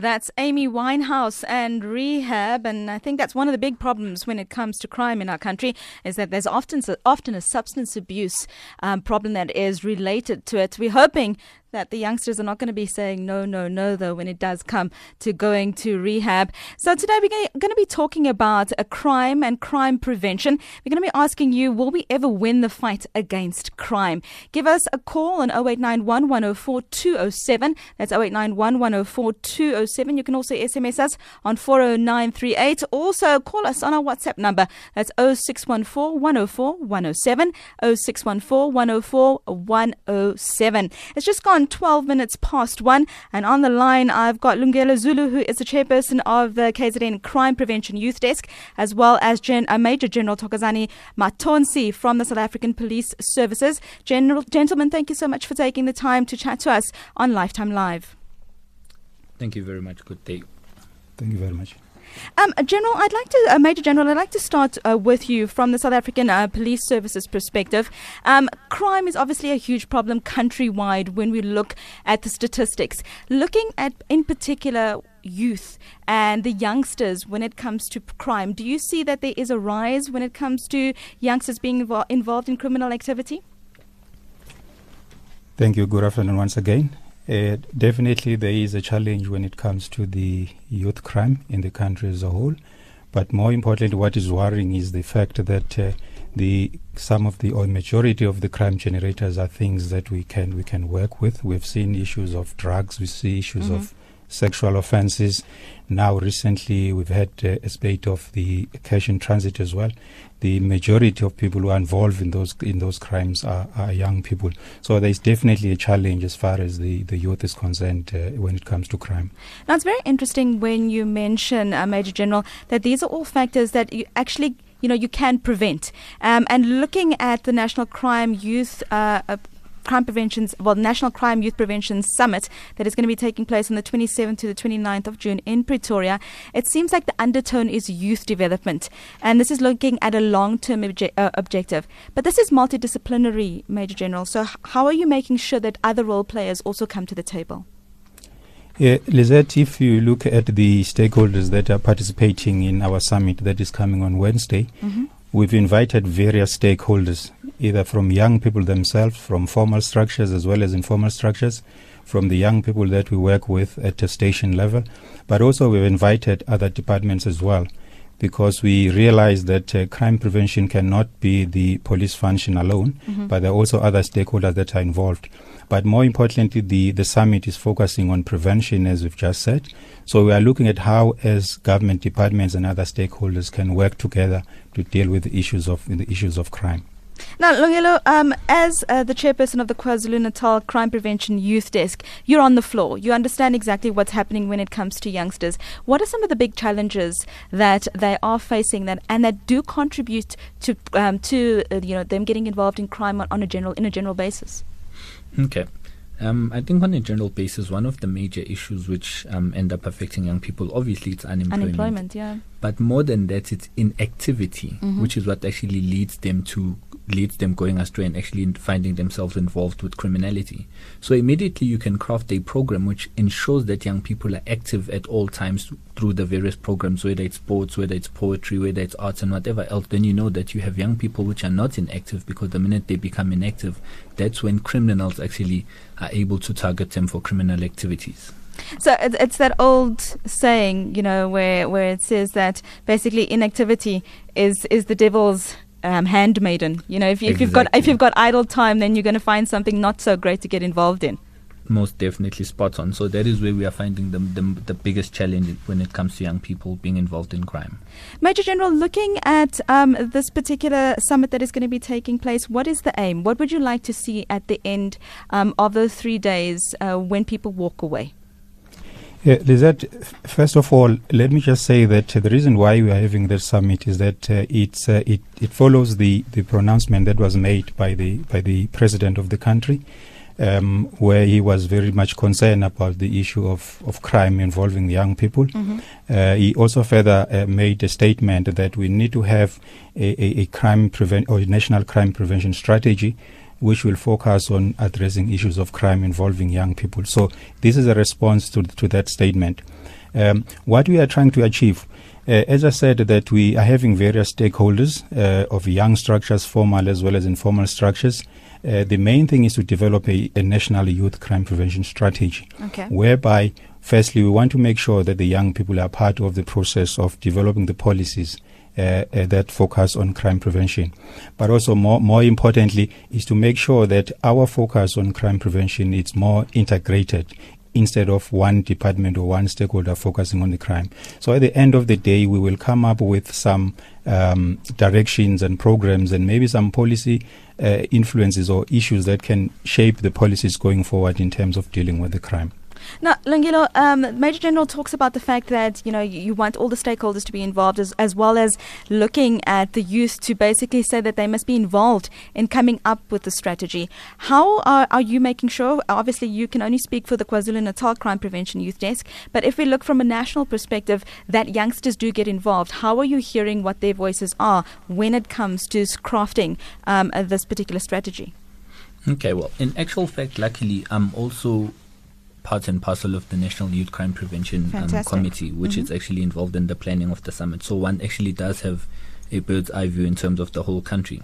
That's Amy Winehouse and rehab, and I think that's one of the big problems when it comes to crime in our country is that there's often often a substance abuse um, problem that is related to it. We're hoping that the youngsters are not going to be saying no, no, no, though, when it does come to going to rehab. So today we're going to be talking about a crime and crime prevention. We're going to be asking you, will we ever win the fight against crime? Give us a call on 0891 104 207. That's 0891 104 207. You can also SMS us on 40938. Also call us on our WhatsApp number. That's 0614 104 107. 0614 104 107. It's just gone 12 minutes past one. And on the line, I've got Lungelo Zulu, who is the chairperson of the KZN Crime Prevention Youth Desk, as well as Gen- uh, Major General Thokozani Mathonsi from the South African Police Services. General, gentlemen, thank you so much for taking the time to chat to us on Lifetime Live. Thank you very much. Good day. Thank you very much. Um, General, I'd like to, uh, Major General, I'd like to start uh, with you from the South African uh, Police Services perspective. Um, crime is obviously a huge problem countrywide when we look at the statistics. Looking at, in particular, youth and the youngsters when it comes to crime, do you see that there is a rise when it comes to youngsters being invo- involved in criminal activity? Thank you. Good afternoon once again. Uh, definitely, there is a challenge when it comes to the youth crime in the country as a whole. But more importantly, what is worrying is the fact that uh, the some of the or majority of the crime generators are things that we can we can work with. We've seen issues of drugs, we see issues mm-hmm. of sexual offences. Now, recently, we've had uh, a spate of the cash in transit as well. The majority of people who are involved in those in those crimes are, are young people. So there's definitely a challenge as far as the, the youth is concerned uh, when it comes to crime. Now, it's very interesting when you mention, uh, Major General, that these are all factors that you actually you know you can prevent. Um, and looking at the National Crime Youth uh, Crime Prevention's, well, National Crime Youth Prevention Summit that is going to be taking place on the 27th to the 29th of June in Pretoria. It seems like the undertone is youth development, and this is looking at a long-term obje- uh, objective. But this is multidisciplinary, Major General. So, h- how are you making sure that other role players also come to the table? Yeah, Lizette, if you look at the stakeholders that are participating in our summit that is coming on Wednesday, mm-hmm. we've invited various stakeholders either from young people themselves, from formal structures as well as informal structures, from the young people that we work with at a station level, but also we've invited other departments as well because we realize that uh, crime prevention cannot be the police function alone, mm-hmm. but there are also other stakeholders that are involved. But more importantly, the, the summit is focusing on prevention, as we've just said. So we are looking at how, as government departments and other stakeholders, can work together to deal with the issues of the issues of crime. Now, Lungelo, um, as uh, the chairperson of the KwaZulu Natal Crime Prevention Youth Desk, you're on the floor. You understand exactly what's happening when it comes to youngsters. What are some of the big challenges that they are facing that and that do contribute to um, to uh, you know them getting involved in crime on, on a general in a general basis? Okay. Um, I think on a general basis, one of the major issues which um, end up affecting young people, obviously, it's unemployment. Unemployment, yeah. But more than that, it's inactivity, mm-hmm. which is what actually leads them to leads them going astray and actually finding themselves involved with criminality. So immediately you can craft a program which ensures that young people are active at all times through the various programs, whether it's sports, whether it's poetry, whether it's arts and whatever else. Then you know that you have young people which are not inactive because the minute they become inactive, that's when criminals actually are able to target them for criminal activities. So it's that old saying, you know, where where it says that basically inactivity is is the devil's um, handmaiden. You know, if, you, exactly. you've got if you've got idle time, then you're going to find something not so great to get involved in. Most definitely spot on. So that is where we are finding the, the, the biggest challenge when it comes to young people being involved in crime. Major General, looking at um, this particular summit that is going to be taking place, what is the aim? What would you like to see at the end um, of those three days uh, when people walk away? Yeah, Lizette, first of all, let me just say that uh, the reason why we are having this summit is that uh, it's, uh, it, it follows the, the pronouncement that was made by the, by the president of the country, um, where he was very much concerned about the issue of, of crime involving young people. Mm-hmm. Uh, he also further uh, made a statement that we need to have a, a, a crime prevent or a national crime prevention strategy which will focus on addressing issues of crime involving young people. So this is a response to, to that statement. Um, what we are trying to achieve, uh, as I said, that we are having various stakeholders uh, of young structures, formal as well as informal structures. Uh, the main thing is to develop a, a, national youth crime prevention strategy, okay. whereby, firstly, we want to make sure that the young people are part of the process of developing the policies uh, uh, that focus on crime prevention. But also, more, more importantly, is to make sure that our focus on crime prevention is more integrated instead of one department or one stakeholder focusing on the crime. So at the end of the day, we will come up with some um, directions and programs and maybe some policy uh, influences or issues that can shape the policies going forward in terms of dealing with the crime. Now, Lungelo, um, Major General talks about the fact that you know you want all the stakeholders to be involved, as, as well as looking at the youth to basically say that they must be involved in coming up with the strategy. How are, are you making sure? Obviously, you can only speak for the KwaZulu Natal Crime Prevention Youth Desk, but if we look from a national perspective, that youngsters do get involved. How are you hearing what their voices are when it comes to crafting um, this particular strategy? Okay, well, in actual fact, luckily, I'm also part and parcel of the National Youth Crime Prevention um, Committee, which mm-hmm. is actually involved in the planning of the summit. So one actually does have a bird's eye view in terms of the whole country.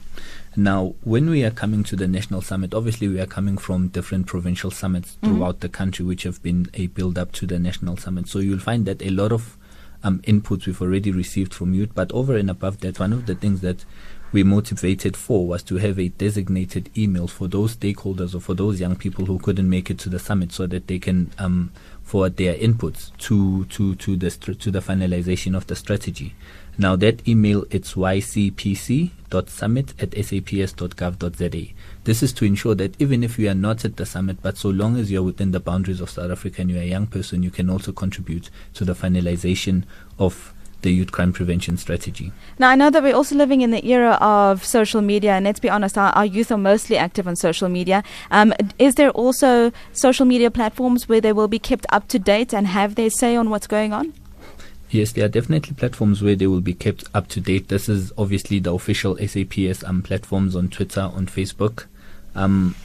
Now, when we are coming to the national summit, obviously we are coming from different provincial summits mm-hmm. throughout the country, which have been a build up to the national summit. So you'll find that a lot of um, inputs we've already received from youth, but over and above that, one of the things that we motivated for was to have a designated email for those stakeholders or for those young people who couldn't make it to the summit so that they can um, forward their inputs to to to the to the finalization of the strategy. Now that email it's ycpc.summit at saps.gov.za. This is to ensure that even if you are not at the summit, but so long as you're within the boundaries of South Africa and you're a young person, you can also contribute to the finalization of the youth crime prevention strategy. Now, I know that we're also living in the era of social media, and let's be honest, our, our youth are mostly active on social media. Um, is there also social media platforms where they will be kept up to date and have their say on what's going on? Yes, there are definitely platforms where they will be kept up to date. This is obviously the official SAPS um, platforms on Twitter, on Facebook. Um,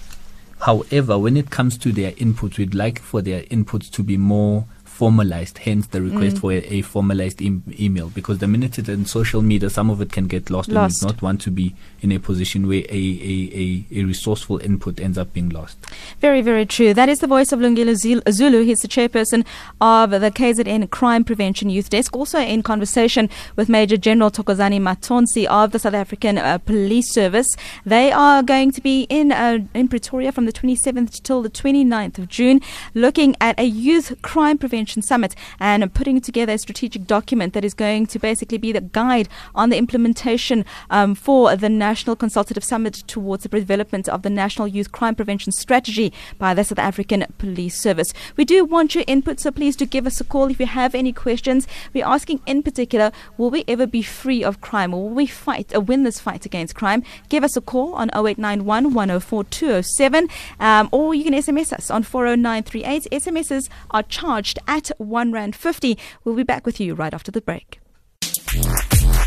however, when it comes to their inputs, we'd like for their inputs to be more formalized, hence the request mm. for a, a formalized e- email. Because the minute it's in social media, some of it can get lost, lost. and we not want to be in a position where a, a, a, a, resourceful input ends up being lost. Very, very true. That is the voice of Lungelo Zulu. He's the chairperson of the KZN Crime Prevention Youth Desk. Also in conversation with Major General Thokozani Mathonsi of the South African uh, Police Service. They are going to be in uh, in Pretoria from the 27th till the 29th of June, looking at a youth crime prevention Summit and putting together a strategic document that is going to basically be the guide on the implementation um, for the National Consultative Summit towards the development of the National Youth Crime Prevention Strategy by the South African Police Service. We do want your input, so please do give us a call if you have any questions. We're asking in particular, will we ever be free of crime or will we fight or win this fight against crime? Give us a call on 0891 104 207 um, or you can SMS us on 40938. SMSs are charged at at 1 Rand 50. We'll be back with you right after the break.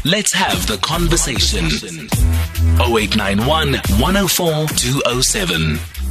Let's have the conversation. 0891 104 207.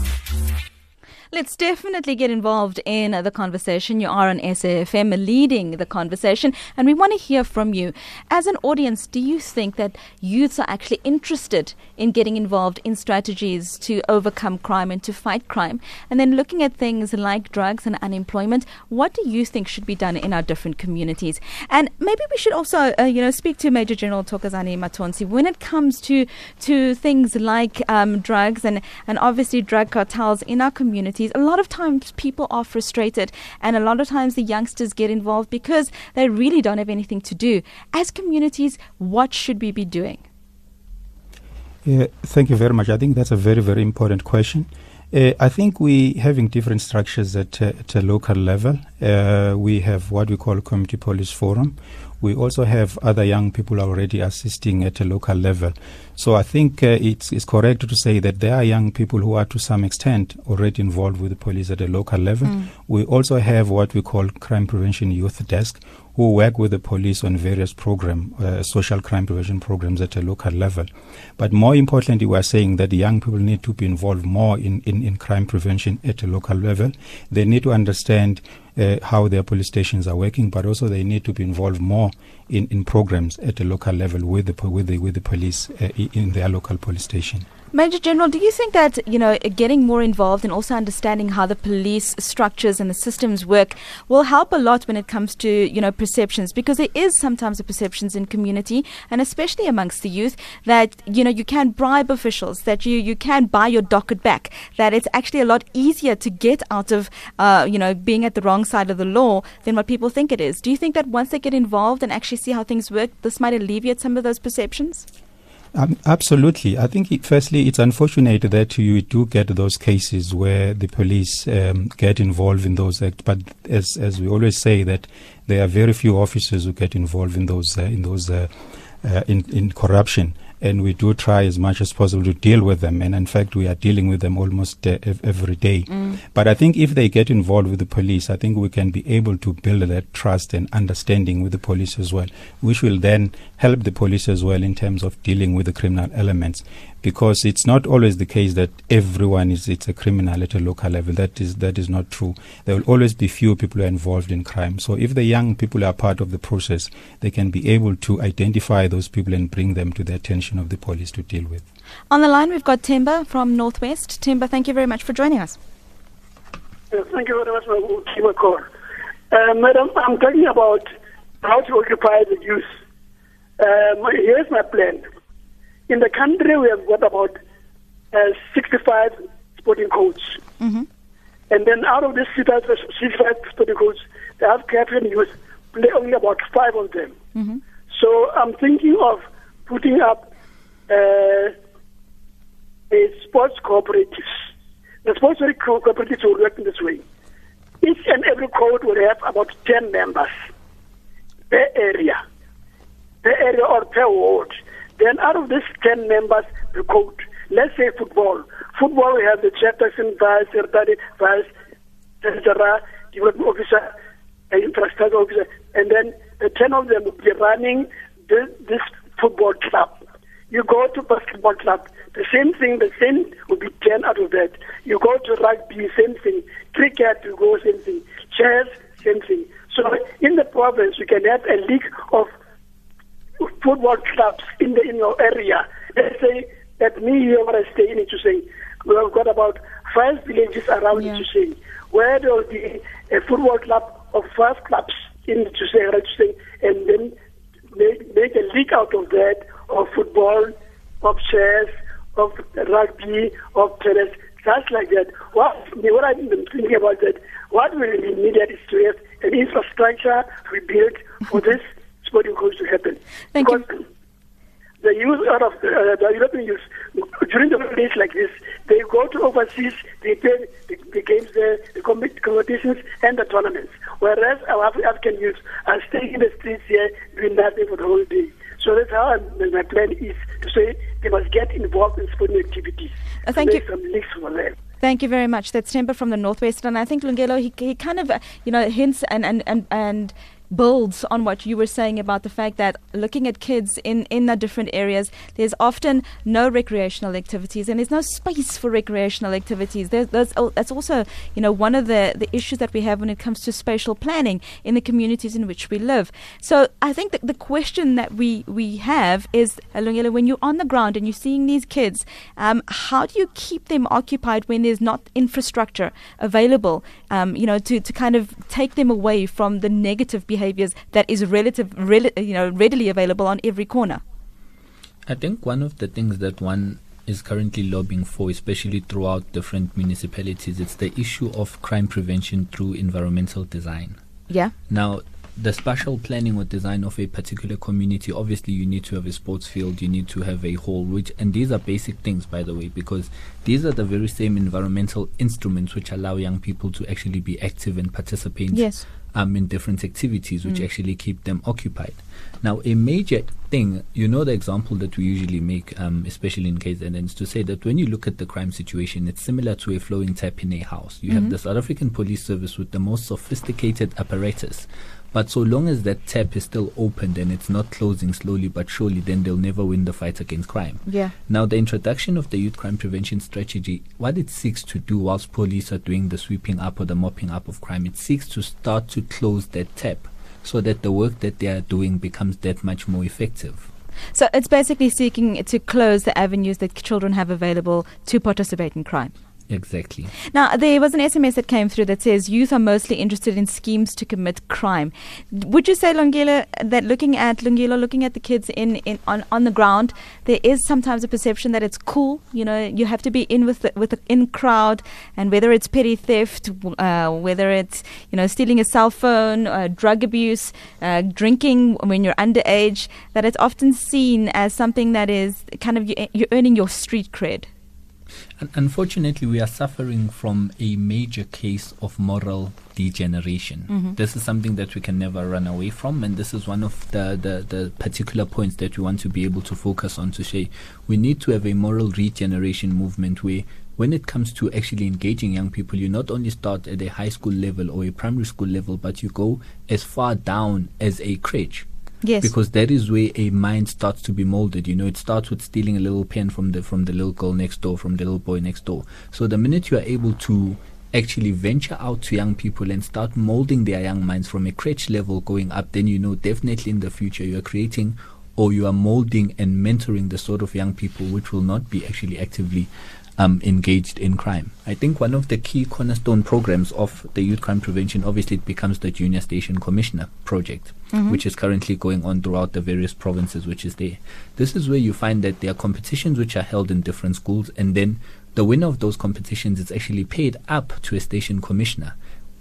Let's definitely get involved in the conversation. You are on SAFM leading the conversation, and we want to hear from you. As an audience, do you think that youths are actually interested in getting involved in strategies to overcome crime and to fight crime? And then looking at things like drugs and unemployment, what do you think should be done in our different communities? And maybe we should also, uh, you know, speak to Major General Thokozani Mathonsi when it comes to to things like um, drugs and and obviously drug cartels in our community a lot of times people are frustrated, and a lot of times the youngsters get involved because they really don't have anything to do. As communities, what should we be doing? Yeah, thank you very much. I think that's a very, very important question. Uh, I think we having different structures at, uh, at a local level. Uh, we have what we call community police forum, We also have other young people already assisting at a local level. So I think uh, it's, it's correct to say that there are young people who are to some extent already involved with the police at a local level. Mm. We also have what we call crime prevention youth desk who work with the police on various program, uh, social crime prevention programs at a local level. But more importantly, we are saying that young people need to be involved more in, in, in crime prevention at a local level. They need to understand uh, how their police stations are working, but also they need to be involved more in, in programs at a local level with the, with the, with the police uh, in their local police station. Major General, do you think that you know getting more involved and also understanding how the police structures and the systems work will help a lot when it comes to you know perceptions? Because there is sometimes a perceptions in community and especially amongst the youth that you know you can bribe officials, that you you can buy your docket back, that it's actually a lot easier to get out of uh, you know being at the wrong side of the law than what people think it is. Do you think that once they get involved and actually see how things work, this might alleviate some of those perceptions? Um, absolutely. I think, it, firstly, it's unfortunate that you do get those cases where the police um, get involved in those acts. But as as we always say, that there are very few officers who get involved in those uh, in those uh, uh, in in corruption. And we do try as much as possible to deal with them. And in fact, we are dealing with them almost uh, ev- every day. But I think if they get involved with the police, I think we can be able to build that trust and understanding with the police as well, which will then help the police as well in terms of dealing with the criminal elements. Because it's not always the case that everyone is it's a criminal at a local level. That is that is not true. There will always be few people who are involved in crime. So if the young people are part of the process, they can be able to identify those people and bring them to the attention of the police to deal with. On the line, we've got Timber from Northwest. Timber, thank you very much for joining us. Yes, thank you very much for taking my call. Uh, madam, I'm talking about how to occupy the youth. Um, here's my plan. In the country, we have got about uh, 65 sporting coaches. Mhm. And then out of these 65 65 sporting coaches, the African youth play only about five of them. So I'm thinking of putting up uh, a sports cooperatives. The sports co- cooperatives will work in this way. Each and every code will have about 10 members per area, per area or per ward. Then out of these 10 members per court, let's say football. Football, we have the chairperson, vice, secretary, vice, etc., development officer, uh, infrastructure officer, and then the 10 of them will be running this, this football club. You go to basketball club, the same thing, the same will be 10 out of that. You go to rugby, same thing. Cricket, you go, same thing. Chess, same thing. So in the province, you can have a league of football clubs in the in your area. Let's say that me here where I stay in Itsoseng, we have got about five villages around Yeah. Itsoseng, where there will be a football club of five clubs in Itsoseng, Itsoseng, and then make, make a league out of that of football, of chess, of rugby, of tennis, just like that. What, what I'm thinking about that, what will be needed is to have an infrastructure to be built for this sporting going to happen. Thank you. the youth out of uh, the European youth during the days like this, they go to overseas, they play the, the games there, the competitions and the tournaments. Whereas our African youth are staying in the streets here doing nothing for the whole day. So that's how I'm, my plan is to say they must get involved in sporting activities. Uh, thank you. some leagues for them. Thank you very much. That's Timber from the Northwest, and I think Lungelo he, he kind of uh, you know hints and and and and builds on what you were saying about the fact that looking at kids in in the different areas, there's often no recreational activities, and there's no space for recreational activities. There's, there's that's also you know one of the the issues that we have when it comes to spatial planning in the communities in which we live. So I think that the question that we we have is Lungelo, when you're on the ground and you're seeing these kids, um, how do you keep them occupied when there's not infrastructure available? Um, you know, to, to kind of take them away from the negative behaviors that is relative, rel- you know, readily available on every corner. I think one of the things that one is currently lobbying for, especially throughout different municipalities, it's the issue of crime prevention through environmental design. Yeah. Now, the spatial planning or design of a particular community, obviously, you need to have a sports field, you need to have a hall, which, and these are basic things, by the way, because these are the very same environmental instruments which allow young people to actually be active and participate Yes. Um, in different activities which actually keep them occupied. Now, a major thing, you know, the example that we usually make, um, especially in KZN, is to say that when you look at the crime situation, it's similar to a flowing tap in a house. You have the South African Police Service with the most sophisticated apparatus. But so long as that tap is still opened and it's not closing slowly but surely, then they'll never win the fight against crime. Yeah. Now, the introduction of the youth crime prevention strategy, what it seeks to do whilst police are doing the sweeping up or the mopping up of crime, it seeks to start to close that tap so that the work that they are doing becomes that much more effective. So it's basically seeking to close the avenues that children have available to participate in crime. Exactly. Now, there was an SMS that came through that says youth are mostly interested in schemes to commit crime. Would you say, Lungelo, that looking at Lungelo, looking at the kids in, in on, on the ground, there is sometimes a perception that it's cool. You know, you have to be in with the, with the in crowd, and whether it's petty theft, uh, whether it's you know stealing a cell phone, uh, drug abuse, uh, drinking when you're underage, that it's often seen as something that is kind of you- you're earning your street cred. Un- Unfortunately, we are suffering from a major case of moral degeneration. Mm-hmm. This is something that we can never run away from, and this is one of the, the, the particular points that we want to be able to focus on to say we need to have a moral regeneration movement where when it comes to actually engaging young people, you not only start at a high school level or a primary school level, but you go as far down as a crèche Yes. because that is where a mind starts to be molded. You know, it starts with stealing a little pen from the from the little girl next door, from the little boy next door. So the minute you are able to actually venture out to young people and start molding their young minds from a crèche level going up, then you know definitely in the future you are creating or you are molding and mentoring the sort of young people which will not be actually actively um, engaged in crime. I think one of the key cornerstone programs of the youth crime prevention, obviously, it becomes the Junior Station Commissioner project, which is currently going on throughout the various provinces, which is there. This is where you find that there are competitions which are held in different schools, and then the winner of those competitions is actually paid up to a station commissioner.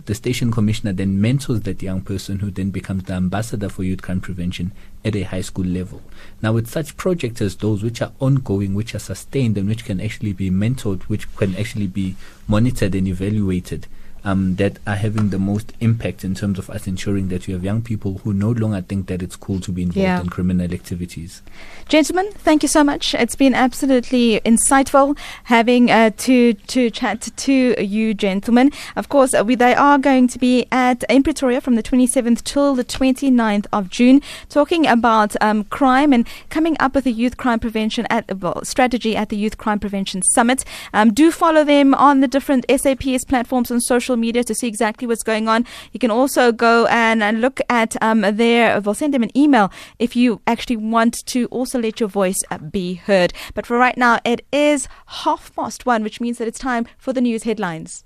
The station commissioner then mentors that young person who then becomes the ambassador for youth crime prevention at a high school level. Now, with such projects as those which are ongoing, which are sustained, and which can actually be mentored, which can actually be monitored and evaluated, um, that are having the most impact in terms of us ensuring that you have young people who no longer think that it's cool to be involved Yeah. in criminal activities. Gentlemen, thank you so much. It's been absolutely insightful having uh, to to chat to you, gentlemen. Of course, uh, we, they are going to be at in Pretoria from the 27th till the 29th of June, talking about um, crime and coming up with a youth crime prevention at well, strategy at the Youth Crime Prevention Summit. Um, do follow them on the different SAPS platforms and social media to see exactly what's going on. You can also go and, and look at um, their. We'll send them an email if you actually want to also let your voice uh, be heard. But for right now, it is half past one, which means that it's time for the news headlines.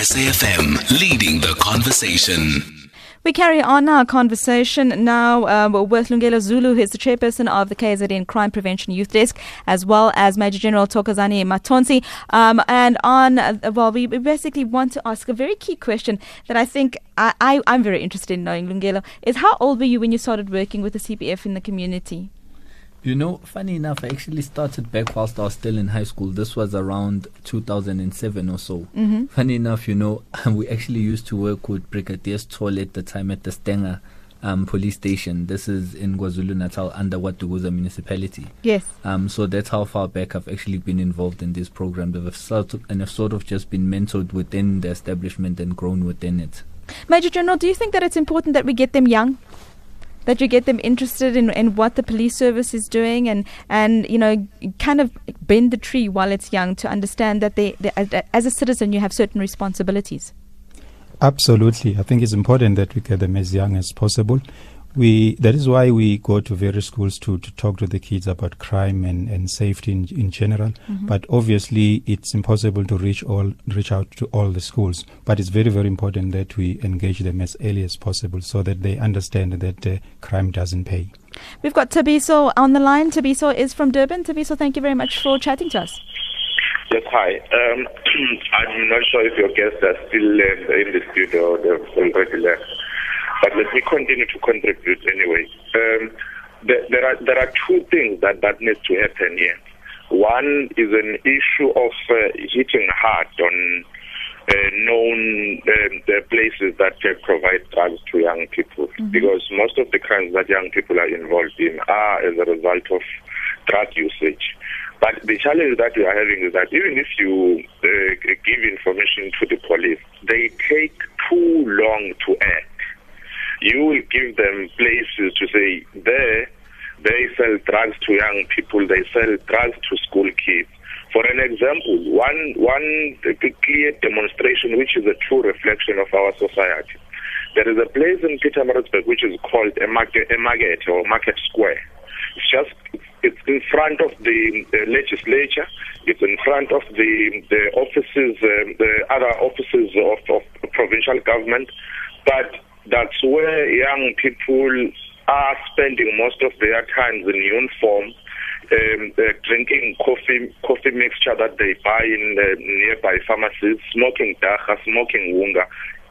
SAFM leading the conversation. We carry on our conversation now um, with Lungelo Zulu, who is the chairperson of the KZN Crime Prevention Youth Desk, as well as Major General Thokozani Mathonsi. Um, and on, uh, well, we we basically want to ask a very key question that I think I, I, I'm very interested in knowing, Lungelo, is how old were you when you started working with the CPF in the community? You know, funny enough, I actually started back whilst I was still in high school. This was around 2007 or so. Mm-hmm. Funny enough, you know, we actually used to work with Brigadier Toll at the time at the Stanger um, police station. This is in KwaZulu Natal under KwaDukuza municipality. Yes. Um, so that's how far back I've actually been involved in this program. I've sort of, and I've sort of just been mentored within the establishment and grown within it. Major General, do you think that it's important that we get them young? That you get them interested in, in what the police service is doing and, and, you know, kind of bend the tree while it's young to understand that they, they as- as a citizen, you have certain responsibilities? Absolutely. I think it's important that we get them as young as possible. We that is why we go to various schools to, to talk to the kids about crime and, and safety in, in general. But obviously it's impossible to reach all reach out to all the schools. But it's very, very important that we engage them as early as possible so that they understand that uh, crime doesn't pay. We've got Tabiso on the line. Tabiso is from Durban. Tabiso, thank you very much for chatting to us. Yes, hi. Um, I'm not sure if your guests are still uh, in the studio they've already left. But let me continue to contribute anyway. Um, there, there, are, there are two things that, that needs to happen here. One is an issue of uh, hitting hard on uh, known um, the places that uh, provide drugs to young people Mm-hmm. because most of the crimes that young people are involved in are as a result of drug usage. But the challenge that we are having is that even if you uh, give information to the police, they take too long to act. You will give them places to say, there, they sell drugs to young people, they sell drugs to school kids. For an example, one one clear demonstration, which is a true reflection of our society. There is a place in Pietermaritzburg which is called a market, a market or market square. It's just it's in front of the, the legislature. It's in front of the the offices, um, the other offices of, of provincial government. But that's where young people are spending most of their times in uniform um, uh, drinking coffee coffee mixture that they buy in the nearby pharmacies, smoking dagga, smoking whoonga.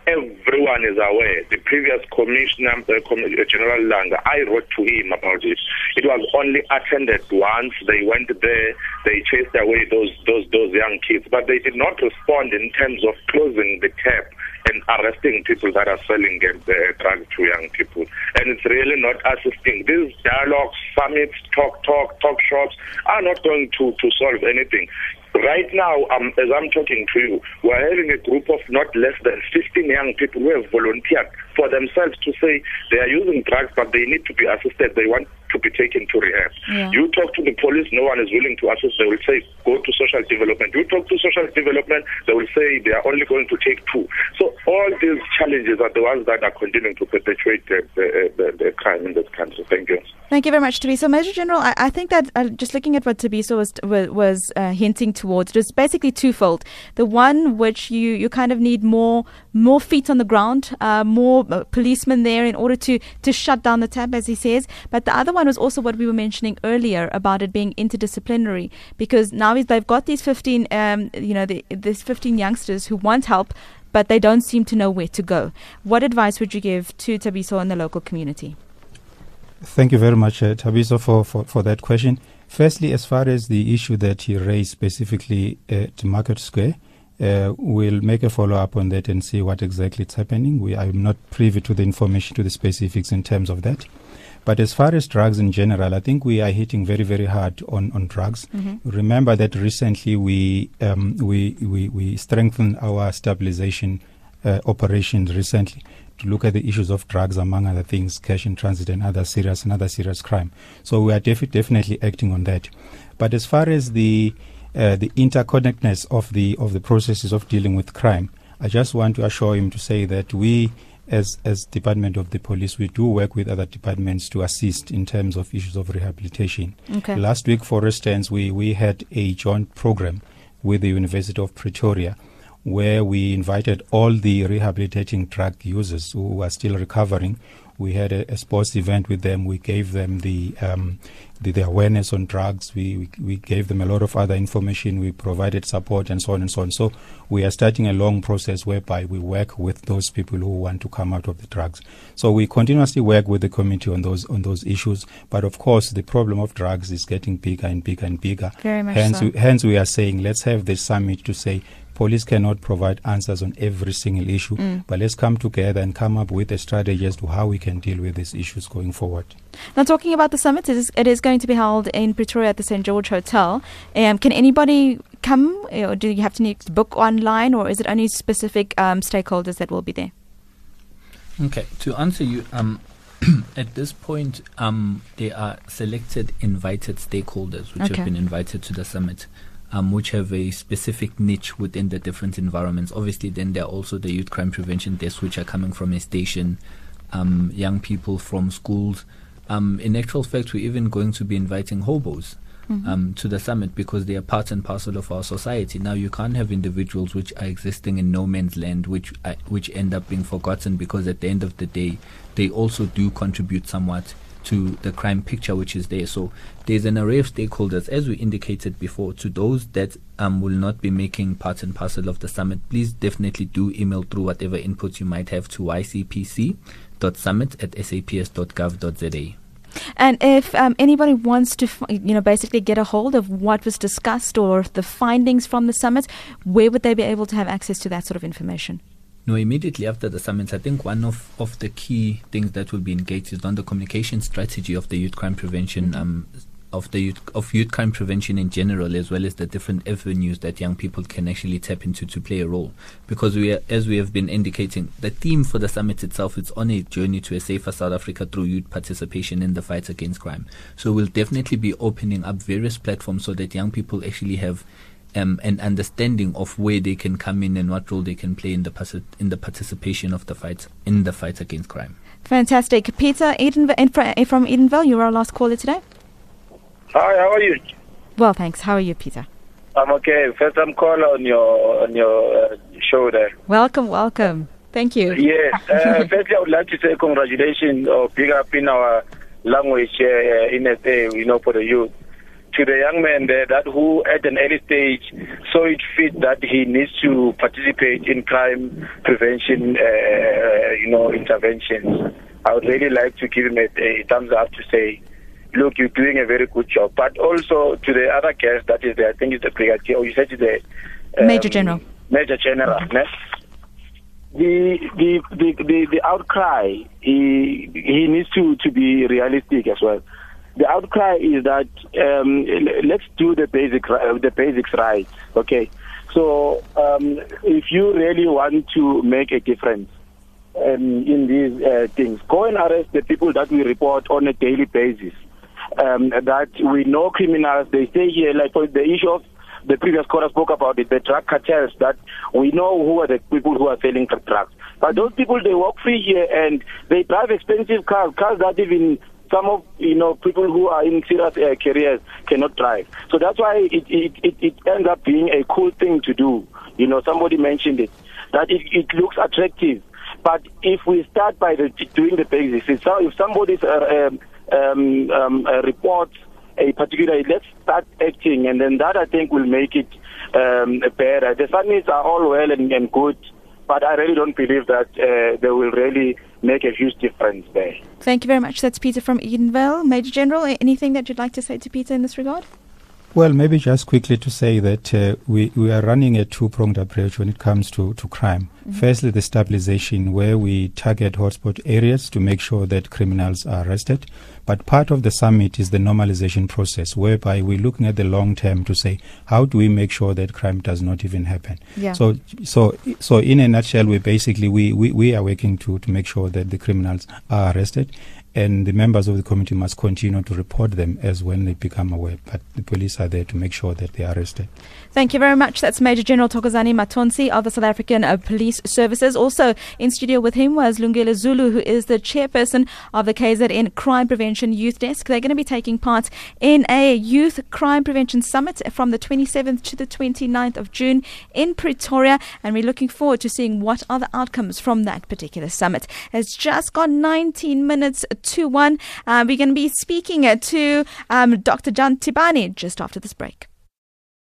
Everyone is aware. The previous commissioner, uh, uh, General Langa, I wrote to him about it. It was only attended once. They went there, they chased away those those those young kids, but they did not respond in terms of closing the tap and arresting people that are selling uh, drugs to young people. And it's really not assisting. These dialogues, summits, talk, talk, talk shops are not going to, to solve anything. Right now, um, as I'm talking to you, we're having a group of not less than 15 young people who have volunteered for themselves to say they are using drugs, but they need to be assisted. They want to be taken to rehab. Yeah. You talk to the police, no one is willing to assist. They will say, go to social development. You talk to social development, they will say they are only going to take two. So all these challenges are the ones that are continuing to perpetuate the, the, the, the crime in this country. Thank you. Thank you very much, Tabiso. Major General, I, I think that uh, just looking at what Tabiso was was, uh, hinting towards, it was basically twofold. The one which you, you kind of need more more feet on the ground, uh, more uh, policemen there in order to to shut down the tap, as he says. But the other one was also what we were mentioning earlier about it being interdisciplinary, because now they've got these 15, um, you know, the, these 15 youngsters who want help, but they don't seem to know where to go. What advice would you give to Tabiso and the local community? Thank you very much, uh, Tabiso, for, for, for that question. Firstly, as far as the issue that he raised specifically at Market Square, uh, we'll make a follow up on that and see what exactly is happening. We, I'm not privy to the information, to the specifics in terms of that. But as far as drugs in general, I think we are hitting very, very hard on, on drugs. Remember that recently we, um, we, we, we strengthened our stabilization uh, operations recently to look at the issues of drugs, among other things, cash in transit and other serious and other serious crime. So we are defi- definitely acting on that. But as far as the uh, the interconnectedness of the of the processes of dealing with crime, I just want to assure him to say that we, as as Department of the Police, we do work with other departments to assist in terms of issues of rehabilitation. Okay. Last week, for instance, we we had a joint program with the University of Pretoria where we invited all the rehabilitating drug users who are still recovering. We had a, a sports event with them. We gave them the, um, the the awareness on drugs. We, we we gave them a lot of other information. We provided support and so on and so on. So we are starting a long process whereby we work with those people who want to come out of the drugs. So we continuously work with the community on those on those issues. But of course, the problem of drugs is getting bigger and bigger and bigger. Very much hence, so. we, hence we are saying let's have this summit to say police cannot provide answers on every single issue, Mm. but let's come together and come up with a strategy as to how we can deal with these issues going forward. Now, talking about the summit, it is, it is going to be held in Pretoria at the St. George Hotel. Um, can anybody come, or do you have to need to book online, or is it only specific um, stakeholders that will be there? Okay, to answer you, um, at this point, um, there are selected invited stakeholders which Okay. have been invited to the summit, um, which have a specific niche within the different environments. Obviously, then there are also the youth crime prevention desks, which are coming from a station, um, young people from schools. Um, in actual fact, we're even going to be inviting hobos. Um, to the summit because they are part and parcel of our society. Now you can't have individuals which are existing in no man's land, which uh, which end up being forgotten because at the end of the day, they also do contribute somewhat to the crime picture which is there. So there's an array of stakeholders, as we indicated before. To those that um, will not be making part and parcel of the summit, please definitely do email through whatever input you might have to ycpc.summit at saps.gov.za. And if um, anybody wants to, you know, basically get a hold of what was discussed or the findings from the summit, where would they be able to have access to that sort of information? No, immediately after the summit, I think one of, of the key things that will be engaged is on the communication strategy of the youth crime prevention mm-hmm. um, of the youth, of youth crime prevention in general, as well as the different avenues that young people can actually tap into to play a role. Because we, are, as we have been indicating, the theme for the summit itself is on a journey to a safer South Africa through youth participation in the fight against crime. So we'll definitely be opening up various platforms so that young people actually have um, an understanding of where they can come in and what role they can play in the in the participation of the fight in the fight against crime. Fantastic, Peter Eden- from Edenvale. You're our last caller today. Hi, how are you? Well, thanks. How are you, Peter? I'm okay. First time caller on your on your uh, show there. Welcome, welcome. Thank you. Yes. Uh, firstly, I would like to say congratulations or big up in our language uh, in SA, you know, for the youth. To the young man there that who at an early stage saw it fit that he needs to participate in crime prevention, uh, you know, interventions. I would really like to give him a, a thumbs up to say look, you're doing a very good job. But also to the other guest that is there, I think it's the brigadier, or you said it's the um, Major General. Major General. Mm-hmm. The, the, the, the, the outcry, he, he needs to, to be realistic as well. The outcry is that um, let's do the basic uh, the basics right. Okay, so um, if you really want to make a difference, um, in these uh, things. Go and arrest the people that we report on a daily basis um, that we know criminals, they stay here, like for the issue of the previous caller spoke about it, the drug cartels, that we know who are the people who are selling drugs. But those people, they walk free here and they drive expensive cars, cars that even some of you know people who are in serious uh, careers cannot drive. So that's why it, it, it, it ends up being a cool thing to do. You know, somebody mentioned it that it, it looks attractive. But if we start by the, doing the basics, if somebody's uh, um, um, um, uh, reports a particular, let's start acting, and then that I think will make it um, better. The summits are all well and, and, good, but I really don't believe that uh, they will really make a huge difference there. Thank you very much. That's Peter from Edenvale. Major General, anything that you'd like to say to Peter in this regard? Well, maybe just quickly to say that uh, we, we are running a two pronged approach when it comes to, to crime. Mm-hmm. Firstly, the stabilization, where we target hotspot areas to make sure that criminals are arrested. But part of the summit is the normalization process, whereby we're looking at the long term to say, how do we make sure that crime does not even happen? Yeah. So, so, so in a nutshell, we basically we, we, we are working to, to make sure that the criminals are arrested and the members of the committee must continue to report them as when they become aware. But the police are there to make sure that they are arrested. Thank you very much. That's Major General Thokozani Mathonsi of the South African uh, Police Services. Also in studio with him was Lungile Zulu, who is the chairperson of the KZN Crime Prevention Youth Desk. They're going to be taking part in a youth crime prevention summit from the 27th to the 29th of June in Pretoria, and we're looking forward to seeing what are the outcomes from that particular summit. It's just got 19 minutes 2 1. Uh, we're going to be speaking uh, to um, Dr. John Tibani just after this break.